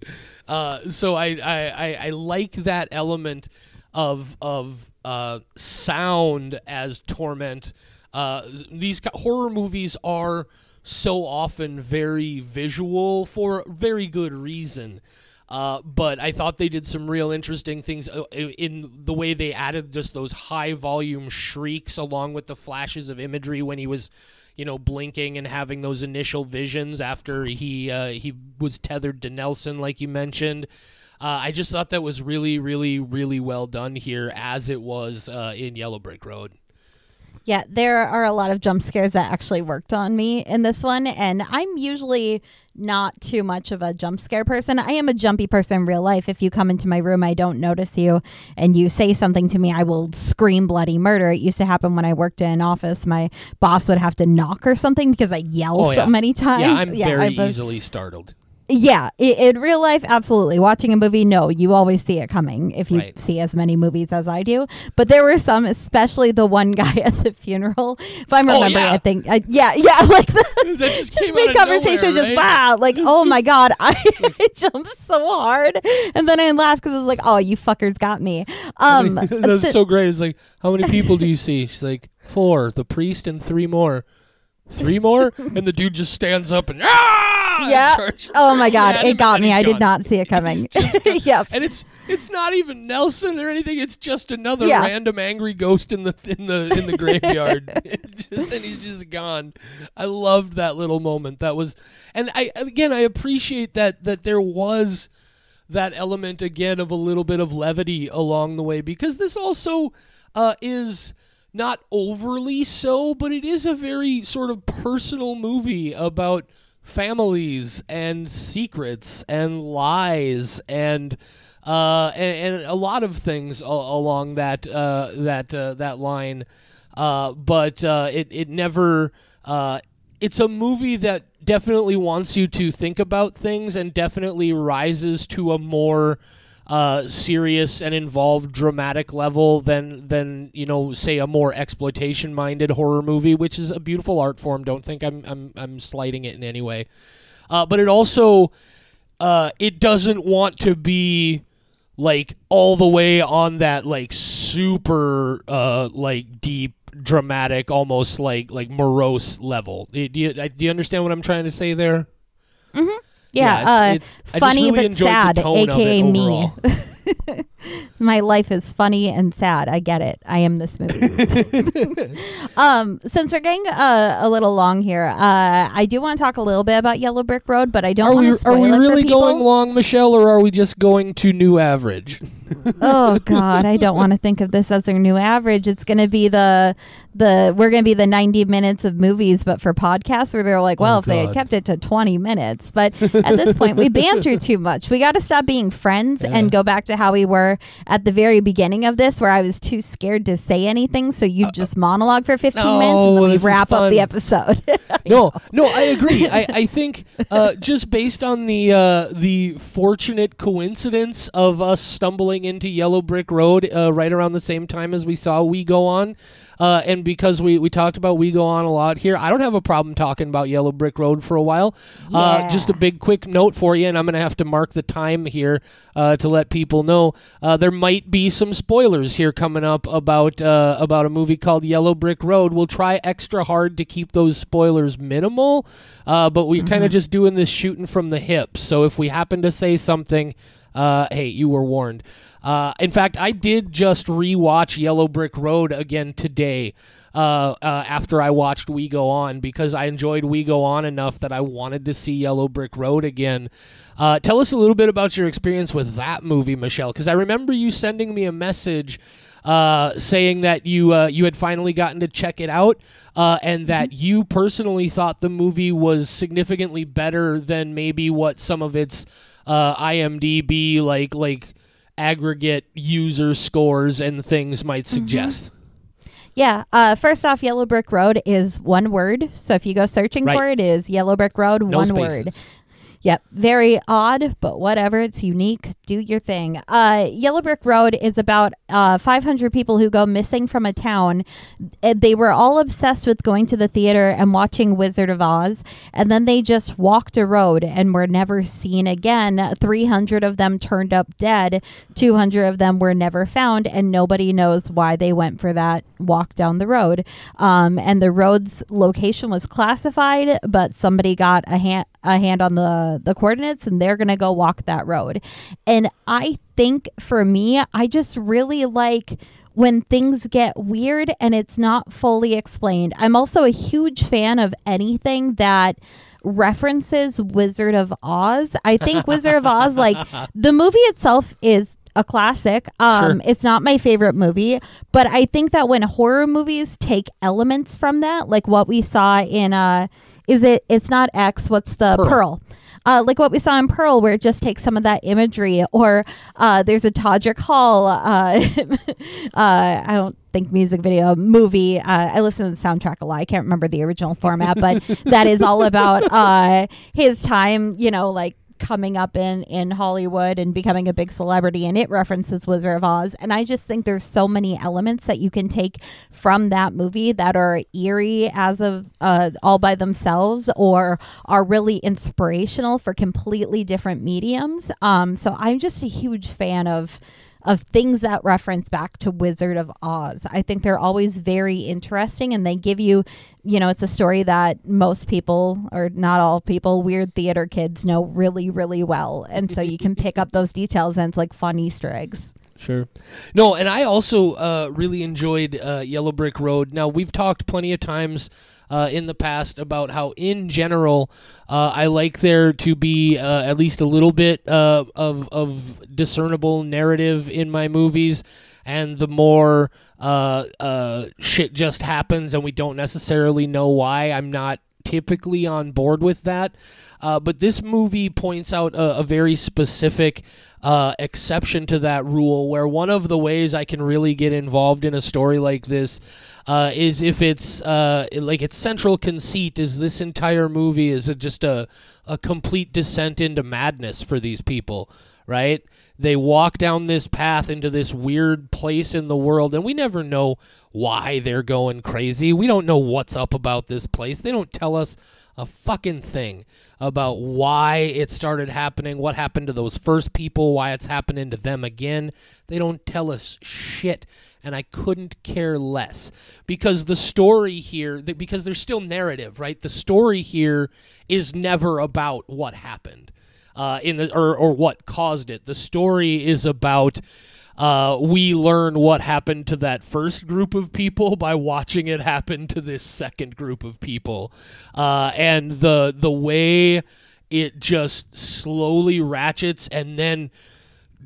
Uh, so I, I, I, I like that element of of uh, sound as torment. Uh, these horror movies are so often very visual for very good reason. Uh, but I thought they did some real interesting things uh, in the way they added just those high volume shrieks along with the flashes of imagery when he was, you know, blinking and having those initial visions after he uh, he was tethered to Nelson, like you mentioned. Uh, I just thought that was really, really, really well done here, as it was uh, in Yellow Brick Road. Yeah, there are a lot of jump scares that actually worked on me in this one. And I'm usually not too much of a jump scare person. I am a jumpy person in real life. If you come into my room, I don't notice you, and you say something to me, I will scream bloody murder. It used to happen when I worked in an office. My boss would have to knock or something because I yell Oh, so yeah. many times. Yeah, I'm very I've- easily startled. Yeah, in real life, absolutely. Watching a movie, no, you always see it coming if you Right. see as many movies as I do. But there were some, especially the one guy at the funeral. If I'm Oh, remembering, yeah. I think, I, yeah, yeah, like the, That just just came out of conversation, nowhere, just right? wow, like oh my god, I, I jumped so hard, and then I laughed because I was like, oh, you fuckers got me. Um, That's so- so great. It's like, how many people do you see? She's like, four. The priest and three more. Three more, and the dude just stands up and ah! Yeah. oh my god, it got me. I did not see it coming. Yep. And it's it's not even Nelson or anything. It's just another Yeah. random angry ghost in the in the in the graveyard. Just, and he's just gone. I loved that little moment. That was, and I again I appreciate that that there was that element again of a little bit of levity along the way because this also uh, is not overly so, but it is a very sort of personal movie about families and secrets and lies and uh, and, and a lot of things a- along that uh, that uh, that line. Uh, but uh, it it never. Uh, it's a movie that definitely wants you to think about things and definitely rises to a more uh, serious and involved dramatic level than than you know say a more exploitation minded horror movie, which is a beautiful art form. Don't think I'm I'm I'm slighting it in any way, uh, but it also uh, it doesn't want to be like all the way on that like super uh like deep dramatic almost like like morose level. Do you, do you understand what i'm trying to say there Yeah, Yeah, it's- uh, it- funny really but sad, tone of it aka me. My life is funny and sad. I get it. I am this movie. um, since we're getting uh, a little long here, uh, I do want to talk a little bit about Yellow Brick Road, but I don't want to spoil are we really going long michelle or are we just going to new average oh God, I don't want to think of this as our new average. It's going to be the the we're going to be the ninety minutes of movies, but for podcasts, where they're like, well, Oh, if they had kept it to twenty minutes, but at this point, we banter too much. We got to stop being friends Yeah. and go back to how we were at the very beginning of this, where I was too scared to say anything, so you just monologue for fifteen minutes and Uh, then we wrap up the episode. no, no, I agree. I, I think uh, just based on the uh, the fortunate coincidence of us stumbling into Yellow Brick Road uh, right around the same time as we saw We Go On, uh, and because we, we talked about We Go On a lot here, I don't have a problem talking about Yellow Brick Road for a while. Uh, just a big quick note for you, and I'm going to have to mark the time here uh, to let people know uh, there might be some spoilers here coming up about uh, about a movie called Yellow Brick Road. We'll try extra hard to keep those spoilers minimal, uh, but we're kind of just doing this shooting from the hip. So if we happen to say something, uh, hey, you were warned. Uh, in fact, I did just rewatch Yellow Brick Road again today uh, uh, after I watched We Go On because I enjoyed We Go On enough that I wanted to see Yellow Brick Road again. Uh, tell us a little bit about your experience with that movie, Michelle, because I remember you sending me a message uh, saying that you uh, you had finally gotten to check it out, uh, and that you personally thought the movie was significantly better than maybe what some of its uh, IMDb like like aggregate user scores and things might suggest. Yeah. Uh, first off, Yellow Brick Road is one word. So if you go searching Right. for it, it is Yellow Brick Road, No one spaces. word. Yep. Very odd, but whatever. It's unique. Do your thing. Uh, Yellow Brick Road is about uh, 500 people who go missing from a town. Uh, They were all obsessed with going to the theater and watching Wizard of Oz. And then they just walked a road and were never seen again. 300 of them turned up dead. 200 of them were never found. And nobody knows why they went for that walk down the road. Um, and the road's location was classified, but somebody got a hand a hand on the the coordinates and they're going to go walk that road. And I think for me, I just really like when things get weird and it's not fully explained. I'm also a huge fan of anything that references Wizard of Oz. I think Wizard of Oz, like the movie itself, is a classic. Um, Sure. It's not my favorite movie, but I think that when horror movies take elements from that, like what we saw in uh, is it? It's not X. What's the Pearl. Pearl? Uh, like what we saw in Pearl, where it just takes some of that imagery, or uh, there's a Todrick Hall. Uh, uh, I don't think music video movie. Uh, I listen to the soundtrack a lot. I can't remember the original format, but that is all about uh, his time. You know, like coming up in in Hollywood and becoming a big celebrity and it references Wizard of Oz. And I just think there's so many elements that you can take from that movie that are eerie as of uh, all by themselves or are really inspirational for completely different mediums. Um so I'm just a huge fan of of things that reference back to Wizard of Oz. I think they're always very interesting and they give you, you know, it's a story that most people, or not all people, weird theater kids know really, really well. And so you can pick up those details and it's like fun Easter eggs. Sure. No, and I also uh, really enjoyed uh, Yellow Brick Road. Now, we've talked plenty of times uh, in the past about how, in general, uh, I like there to be uh, at least a little bit uh, of, of discernible narrative in my movies. And the more uh, uh, shit just happens and we don't necessarily know why, I'm not typically on board with that. But this movie points out a, a very specific uh, exception to that rule, where one of the ways I can really get involved in a story like this uh, is if it's uh, like its central conceit is this entire movie is just a a complete descent into madness for these people, right? They walk down this path into this weird place in the world, and we never know why they're going crazy. We don't know what's up about this place. They don't tell us a fucking thing about why it started happening, what happened to those first people, why it's happening to them again. They don't tell us shit. And I couldn't care less because the story here, because there's still narrative, right? The story here is never about what happened uh, in the or, or what caused it. The story is about uh, we learn what happened to that first group of people by watching it happen to this second group of people, uh, and the the way it just slowly ratchets and then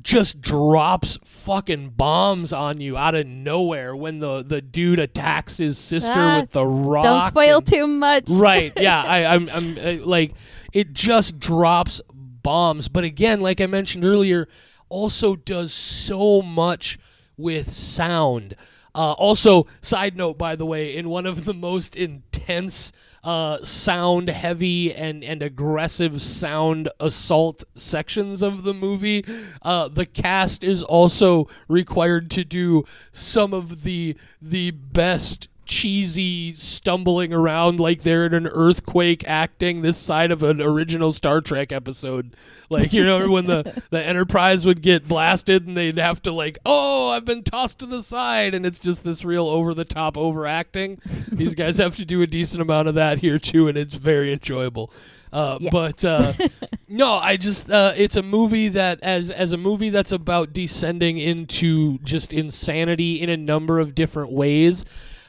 just drops fucking bombs on you out of nowhere when the the dude attacks his sister Ah, with the rock. Don't spoil and- too much. right yeah I, i'm i'm uh, like it just drops bombs but again like i mentioned earlier also does so much with sound. Uh, also side note by the way in one of the most intense uh, sound heavy and, and aggressive sound assault sections of the movie uh, the cast is also required to do some of the the best cheesy stumbling around like they're in an earthquake acting this side of an original Star Trek episode. Like you know when the the Enterprise would get blasted and they'd have to like, "Oh, I've been tossed to the side." And it's just this real over the top overacting. These guys have to do a decent amount of that here too and it's very enjoyable. Uh, Yeah. but uh, no, I just uh, it's a movie that as as a movie that's about descending into just insanity in a number of different ways.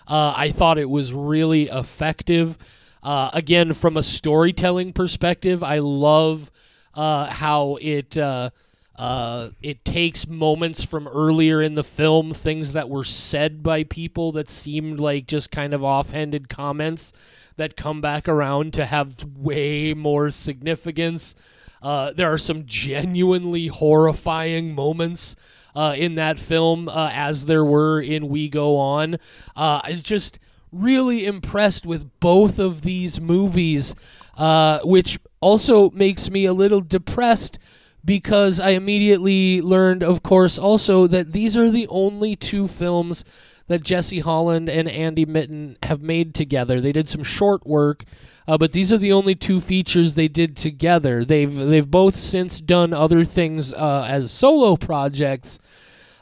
Uh, I thought it was really effective. Uh, again, from a storytelling perspective, I love uh, how it uh, uh, it takes moments from earlier in the film, things that were said by people that seemed like just kind of offhanded comments that come back around to have way more significance. Uh, there are some genuinely horrifying moments uh, in that film, uh, as there were in We Go On. Uh, I just really impressed with both of these movies, uh, which also makes me a little depressed because I immediately learned, of course, also that these are the only two films that Jesse Holland and Andy Mitton have made together. They did some short work, uh, but these are the only two features they did together. They've they've both since done other things uh, as solo projects.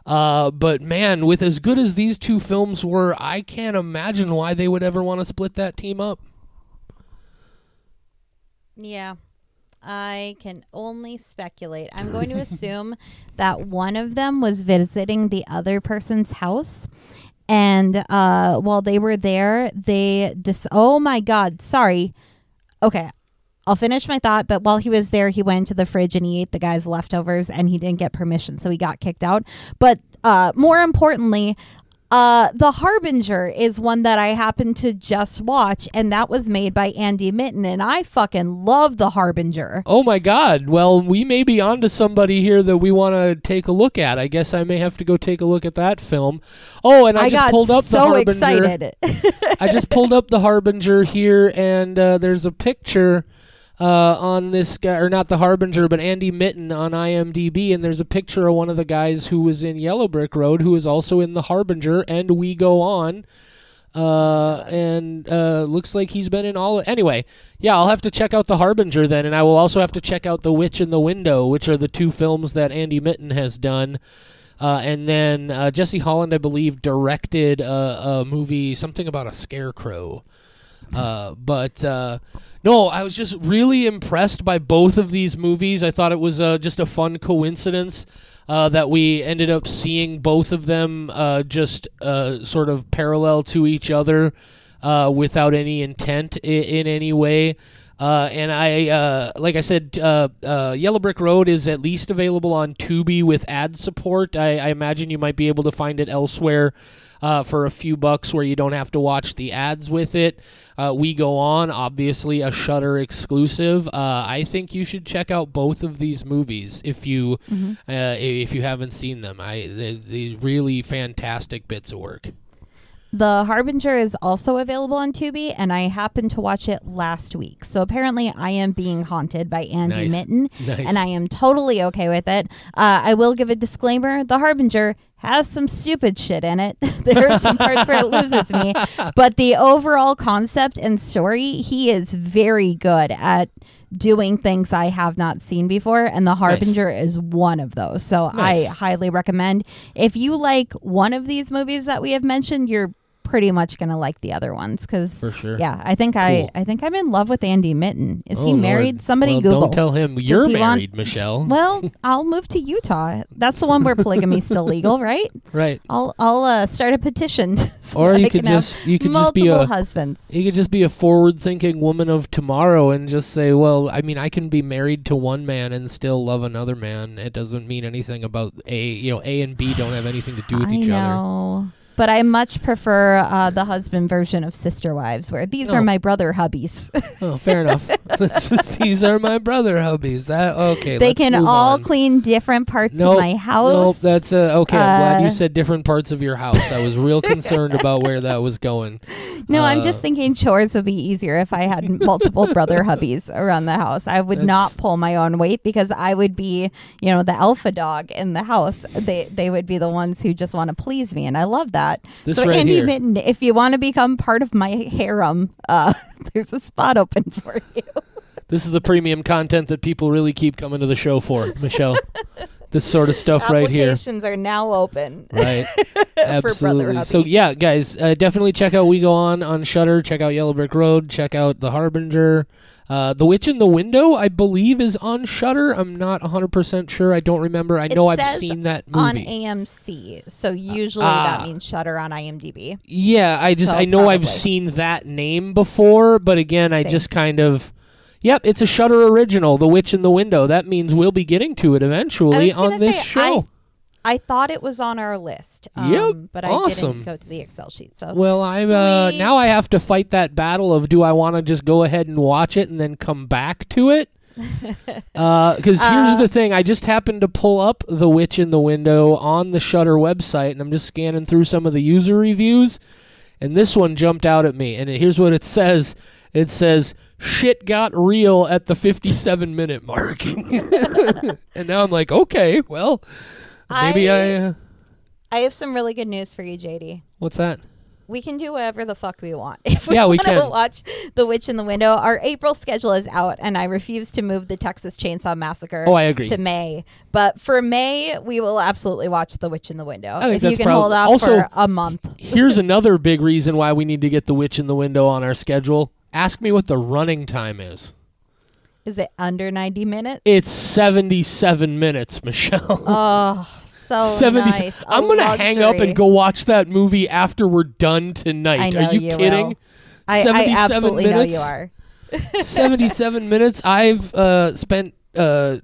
Uh, but man, with as good as these two films were, I can't imagine why they would ever want to split that team up. Yeah. I can only speculate. I'm going to assume that one of them was visiting the other person's house. And uh, while they were there, they dis- oh my god, sorry. Okay, I'll finish my thought. But while he was there, he went to the fridge and he ate the guy's leftovers, and he didn't get permission, so he got kicked out. But uh, more importantly, uh, The Harbinger is one that I happened to just watch, and that was made by Andy Mitton, and I fucking love The Harbinger. Oh my God! Well, we may be onto somebody here that we want to take a look at. I guess I may have to go take a look at that film. Oh, and I, I just pulled up the so Harbinger. excited. I just pulled up the Harbinger here, and uh, there's a picture uh, on this guy, or not the Harbinger, but Andy Mitton on IMDb, and there's a picture of one of the guys who was in Yellow Brick Road, who is also in the Harbinger, and We Go On. Uh, and uh, looks like he's been in all. Anyway, yeah, I'll have to check out the Harbinger then, and I will also have to check out The Witch in the Window, which are the two films that Andy Mitton has done. Uh, and then uh, Jesse Holland, I believe, directed a, a movie, something about a scarecrow. Uh, but uh, no, I was just really impressed by both of these movies. I thought it was uh, just a fun coincidence uh, that we ended up seeing both of them uh, just uh, sort of parallel to each other uh, without any intent in, in any way. Uh, and I, like I said, Yellow Brick Road is at least available on Tubi with ad support. I, I imagine you might be able to find it elsewhere for a few bucks where you don't have to watch the ads with it. Uh, we go on, obviously a Shudder exclusive. Uh, I think you should check out both of these movies if you uh, if you haven't seen them. I they really fantastic bits of work. The Harbinger is also available on Tubi, and I happened to watch it last week. So apparently, I am being haunted by Andy Nice. Mitton, Nice. and I am totally okay with it. Uh, I will give a disclaimer: The Harbinger has some stupid shit in it. there are some parts where it loses me, but the overall concept and story, he is very good at doing things I have not seen before, and The Harbinger is one of those. So I highly recommend. If you like one of these movies that we have mentioned, you're pretty much gonna like the other ones because For sure. yeah, I think I Cool. I think I'm in love with Andy Mitton. Is Oh, he married? Lord. Somebody well, Google. Don't tell him you're he want- married, Michelle. well, I'll move to Utah. That's the one where polygamy's still legal, right? right. I'll I'll uh, start a petition. so Or that you could can have just you could just multiple be a husbands. you could just be a forward-thinking woman of tomorrow and just say, "Well, I mean, I can be married to one man and still love another man. It doesn't mean anything about a, you know, A and B don't have anything to do with I each other." know. But I much prefer uh, the husband version of Sister Wives, where these Oh. are my brother hubbies. Oh, fair enough. These are my brother hubbies. That okay. they can all on. clean different parts Nope, of my house. Nope, that's uh, okay. I'm glad you Uh, said different parts of your house. I was real concerned about where that was going. No, I'm Uh, just thinking chores would be easier if I had multiple brother hubbies around the house. I would not pull my own weight because I would be, you know, the alpha dog in the house. They they would be the ones who just want to please me, and I love that. This so right Andy here. Mitton, if you want to become part of my harem, uh, there's a spot open for you. This is the premium content that people really keep coming to the show for, Michelle. this sort of stuff right here. Applications are now open. Right. Absolutely. So yeah, guys, uh, definitely check out We Go On on Shudder. Check out Yellow Brick Road. Check out The Harbinger. Uh, the Witch in the Window, I believe, is on Shudder. I'm not 100% sure. I don't remember. I It know I've seen that movie. On. AMC, so usually Ah. that means Shudder on IMDb. yeah, I just So I know I've seen that name before, but again, I just kind of Yep, it's a Shudder original, The Witch in the Window. That means we'll be getting to it eventually on this say, show. I thought it was on our list. Um, Yep, But I awesome. didn't go to the Excel sheet. So Well, I uh, now I have to fight that battle of do I want to just go ahead and watch it and then come back to it? Because Uh, here's the thing: I just happened to pull up The Witch in the Window on the Shudder website, and I'm just scanning through some of the user reviews, and this one jumped out at me. And here's what it says: It says shit got real at the 57 minute mark, and now I'm like, okay, well, maybe I. I- uh, I have some really good news for you, JD. what's that? We can do whatever the fuck we want. If we Yeah, we wanna can. watch The Witch in the Window. Our April schedule is out, and I refuse to move the Texas Chainsaw Massacre Oh, I agree. to May. But for May, we will absolutely watch The Witch in the Window. I if you can prob- hold off also- for a month. Here's another big reason why we need to get The Witch in the Window on our schedule. Ask me what the running time is. Is it under 90 minutes? It's 77 minutes, Michelle. Oh, so 70 nice. I'm going to hang up and go watch that movie after we're done tonight. I are you, you kidding? I, I 77 absolutely minutes? know you are. 77 minutes. I've uh, spent. Uh,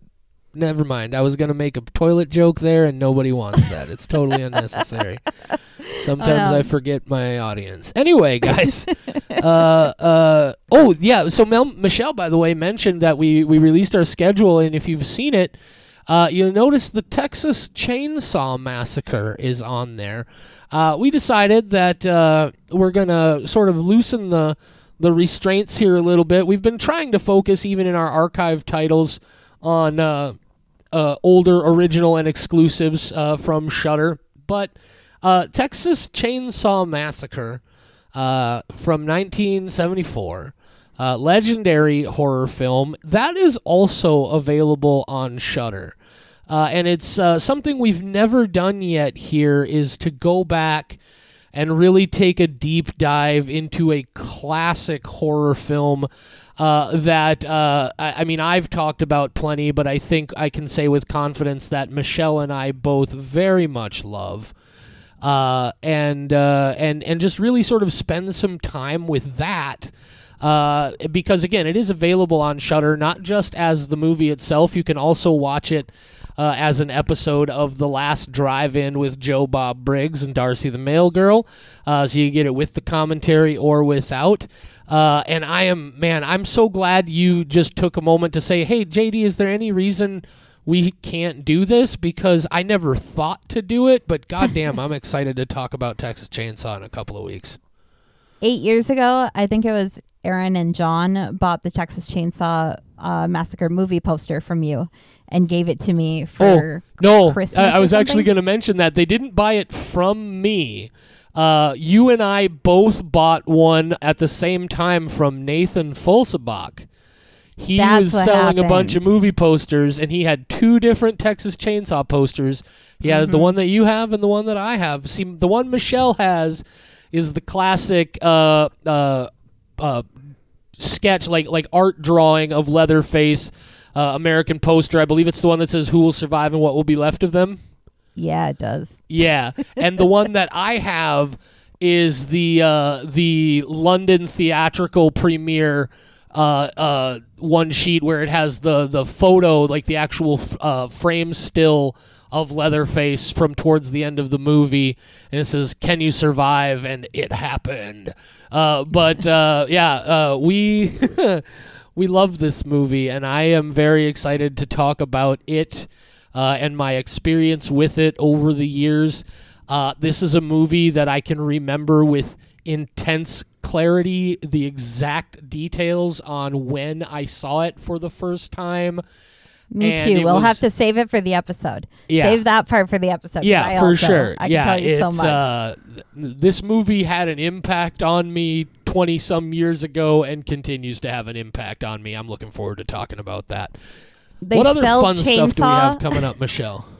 never mind. I was going to make a toilet joke there, and nobody wants that. It's totally unnecessary. Sometimes. I forget my audience. Anyway, guys. uh, uh, oh, yeah. So Mel- Michelle, by the way, mentioned that we, we released our schedule, and if you've seen it, uh, you'll notice the Texas Chainsaw Massacre is on there. Uh, we decided that uh, we're going to sort of loosen the the restraints here a little bit. We've been trying to focus, even in our archive titles, on uh, uh, older original and exclusives uh, from Shudder, but uh, Texas Chainsaw Massacre uh, from 1974, uh, legendary horror film. That is also available on Shudder, uh, and it's uh, something we've never done yet. Here is to go back and really take a deep dive into a classic horror film uh, that uh, I, I mean I've talked about plenty, but I think I can say with confidence that Michelle and I both very much love, uh, and uh, and and just really sort of spend some time with that. Uh, because again, it is available on Shudder, not just as the movie itself. You can also watch it uh, as an episode of The Last Drive-In with Joe Bob Briggs and Darcy the Mail Girl. Uh, so you get it with the commentary or without. Uh, and I am, man, I'm so glad you just took a moment to say, hey, JD, is there any reason we can't do this? Because I never thought to do it, but goddamn, I'm excited to talk about Texas Chainsaw in a couple of weeks. Eight years ago, I think it was Aaron and John bought the Texas Chainsaw uh, Massacre movie poster from you and gave it to me for No, Christmas I, I was actually going to mention that they didn't buy it from me. Uh, you and I both bought one at the same time from Nathan Folsabach. He That's was what selling a bunch of movie posters, and he had two different Texas Chainsaw posters. He had the Mhm. one that you have and the one that I have. See, the one Michelle has is the classic uh, uh, uh, sketch, like like art drawing of Leatherface, uh, American poster. I believe it's the one that says "Who will survive and what will be left of them." Yeah, it does. Yeah, and the one that I have is the uh, the London theatrical premiere uh, uh, one sheet where it has the the photo, like the actual f- uh, frame still of Leatherface from towards the end of the movie, and it says, "Can you survive?" and it happened. Uh, but uh, yeah, uh, we we love this movie, and I am very excited to talk about it uh, and my experience with it over the years. Uh, this is a movie that I can remember with intense clarity, the exact details on when I saw it for the first time. Me And too. We'll was- have to save it for the episode. Yeah. Save that part for the episode. Yeah, I for also- sure. I can yeah, tell you so much. Uh, this movie had an impact on me 20 some years ago and continues to have an impact on me. I'm looking forward to talking about that. they what other fun chainsaw. stuff do we have coming up, Michelle?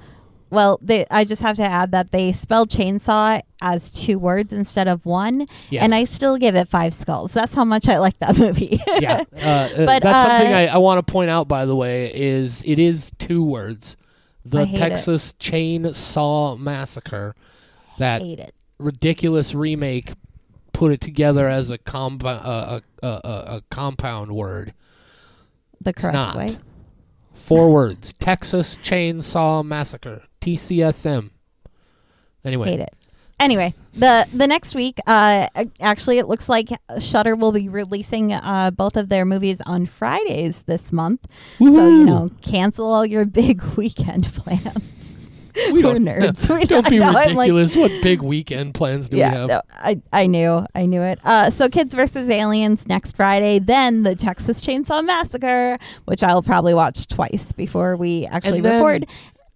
Well, they, I just have to add that they spelled chainsaw as two words instead of one, Yes. and I still give it five skulls. That's how much I like that movie. yeah, uh, uh, But, that's something uh, I, I want to point out. By the way, is it is two words: the hate it. Texas Chainsaw Massacre. That hate it. ridiculous remake put it together as a comp- uh, a, a, a, a compound word. The correct way. Four words: Texas Chainsaw Massacre. TCSM. Anyway, Hate it. Anyway, the the next week, uh, actually, it looks like Shudder will be releasing uh, both of their movies on Fridays this month. So you know, cancel all your big weekend plans. we We're don't, nerds. We don't be know, I'm like- ridiculous. what big weekend plans do we have? no, I I knew, I knew it. Uh, so Kids versus Aliens next Friday, then the Texas Chainsaw Massacre, which I'll probably watch twice before we actually And record.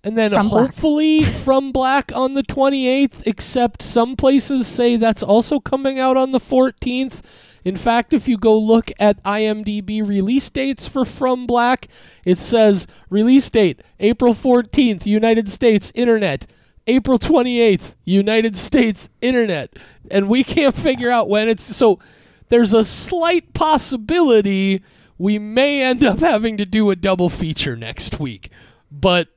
And then From Black. hopefully from Black on the 28th, except some places say that's also coming out on the 14th. In fact, if you go look at IMDb release dates for From Black, it says release date April 14th, United States Internet. April 28th, United States Internet. And we can't figure out when it's so there's a slight possibility we may end up having to do a double feature next week, but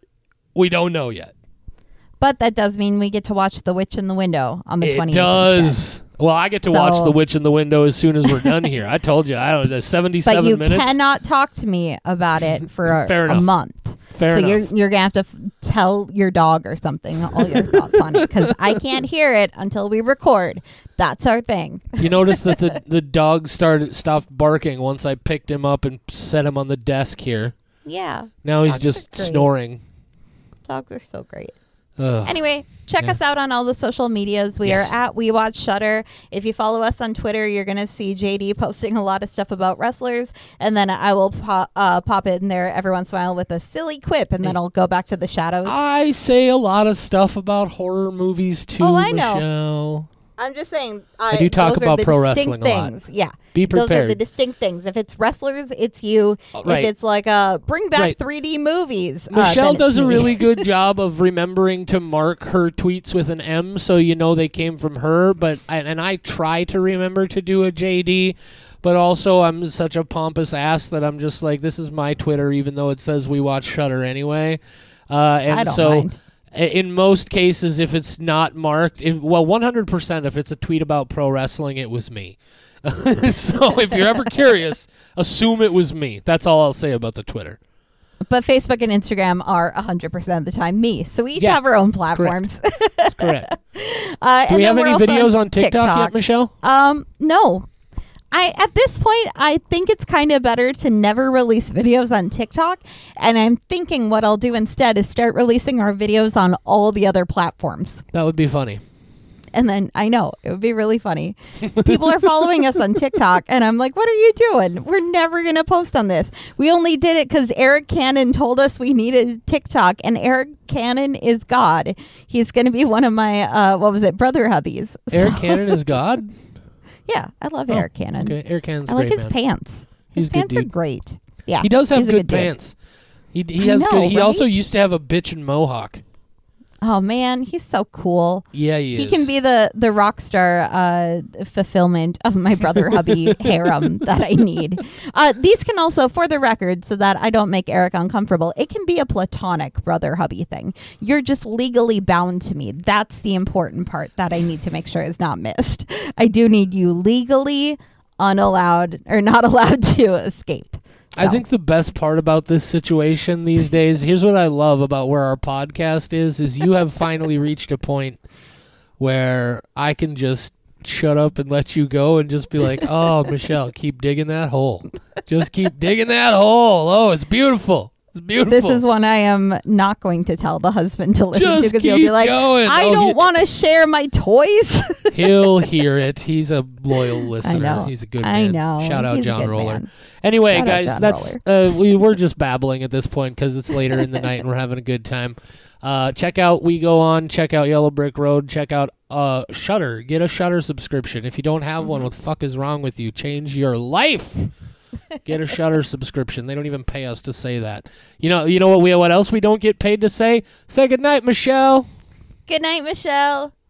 we don't know yet. But that does mean we get to watch The Witch in the Window on the it does. instead. Well, I get to watch The Witch in the Window as soon as we're done here. I told you, I don't know, 77 But you minutes. cannot talk to me about it for a, Fair a enough. month. Fair so enough. you're you're gonna have to f- tell your dog or something all your thoughts on it because I can't hear it until we record. That's our thing. You notice that the the dog started stopped barking once I picked him up and set him on the desk here. Yeah, Now he's Dogs just snoring. Dogs are so great. Ugh. Anyway, check Yeah. us out on all the social medias. We Yes. are at We Watch Shudder. If you follow us on Twitter, you're going to see JD posting a lot of stuff about wrestlers, and then I will pop, uh, pop it in there every once in a while with a silly quip, and then I'll go back to the shadows. I say a lot of stuff about horror movies too, Oh, I know. I'm just saying. I do talk those are about the pro wrestling a lot. things. Yeah, Be prepared. those are the distinct things. If it's wrestlers, it's you. Oh, right. If it's like uh, bring back Right. 3D movies, uh, Michelle then does a really good job of remembering to mark her tweets with an M, so you know they came from her. But I, and I try to remember to do a JD, but also I'm such a pompous ass that I'm just like, this is my Twitter, even though it says we watch Shudder anyway. Uh, and I don't so mind. In most cases, if it's not marked, if, well, 100% if it's a tweet about pro wrestling, it was me. so if you're ever curious, assume it was me. That's all I'll say about the Twitter. But Facebook and Instagram are 100% of the time me. So we each Yeah, have our own platforms. That's correct. uh, Do we have any videos on TikTok, yet, Michelle? Um, no. I at this point I think it's kind of better to never release videos on TikTok and I'm thinking what I'll do instead is start releasing our videos on all the other platforms. That would be funny. And then I know it would be really funny. People are following us on TikTok, and I'm like, "What are you doing? We're never gonna post on this. We only did it because Eric Cannon told us we needed TikTok, and Eric Cannon is God. He's gonna be one of my uh, what was it, brother hubbies. Eric So- Cannon is God. yeah, I love Oh, Eric Cannon. Okay, Eric Cannon's I like his man. pants. His good pants are great. Yeah, He does have he's good, dude. pants. He he I has know, good. He also used to have a bitch and mohawk. Oh man, he's so cool. Yeah, he, He can be the the rock star uh, fulfillment of my brother hubby harem that I need. Uh, these can also, for the record, so that I don't make Eric uncomfortable, it can be a platonic brother hubby thing. You're just legally bound to me. That's the important part that I need to make sure is not missed. I do need you legally unallowed or not allowed to escape. I think the best part about this situation these days, here's what I love about where our podcast is, is you have finally reached a point where I can just shut up and let you go and just be like, "Oh, Michelle, keep digging that hole. Just keep digging that hole. Oh, it's beautiful. It's beautiful." this is one I am not going to tell the husband to listen to because he'll be like, going. I Oh, don't want to share my toys. He'll hear it. He's a loyal listener. know. He's a good I know. Shout out He's John Roller. man. Anyway, Shout guys, that's uh, we we're just babbling at this point because it's later in the night and we're having a good time. Uh, check out We Go On. Check out Yellow Brick Road. Check out uh, Shudder. Get a Shudder subscription. If you don't have one, what the fuck is wrong with you? Change your life. Get a Shudder subscription. They don't even pay us to say that. You know. You know what? We what else we don't get paid to say? Say good night, Michelle. Good night, Michelle.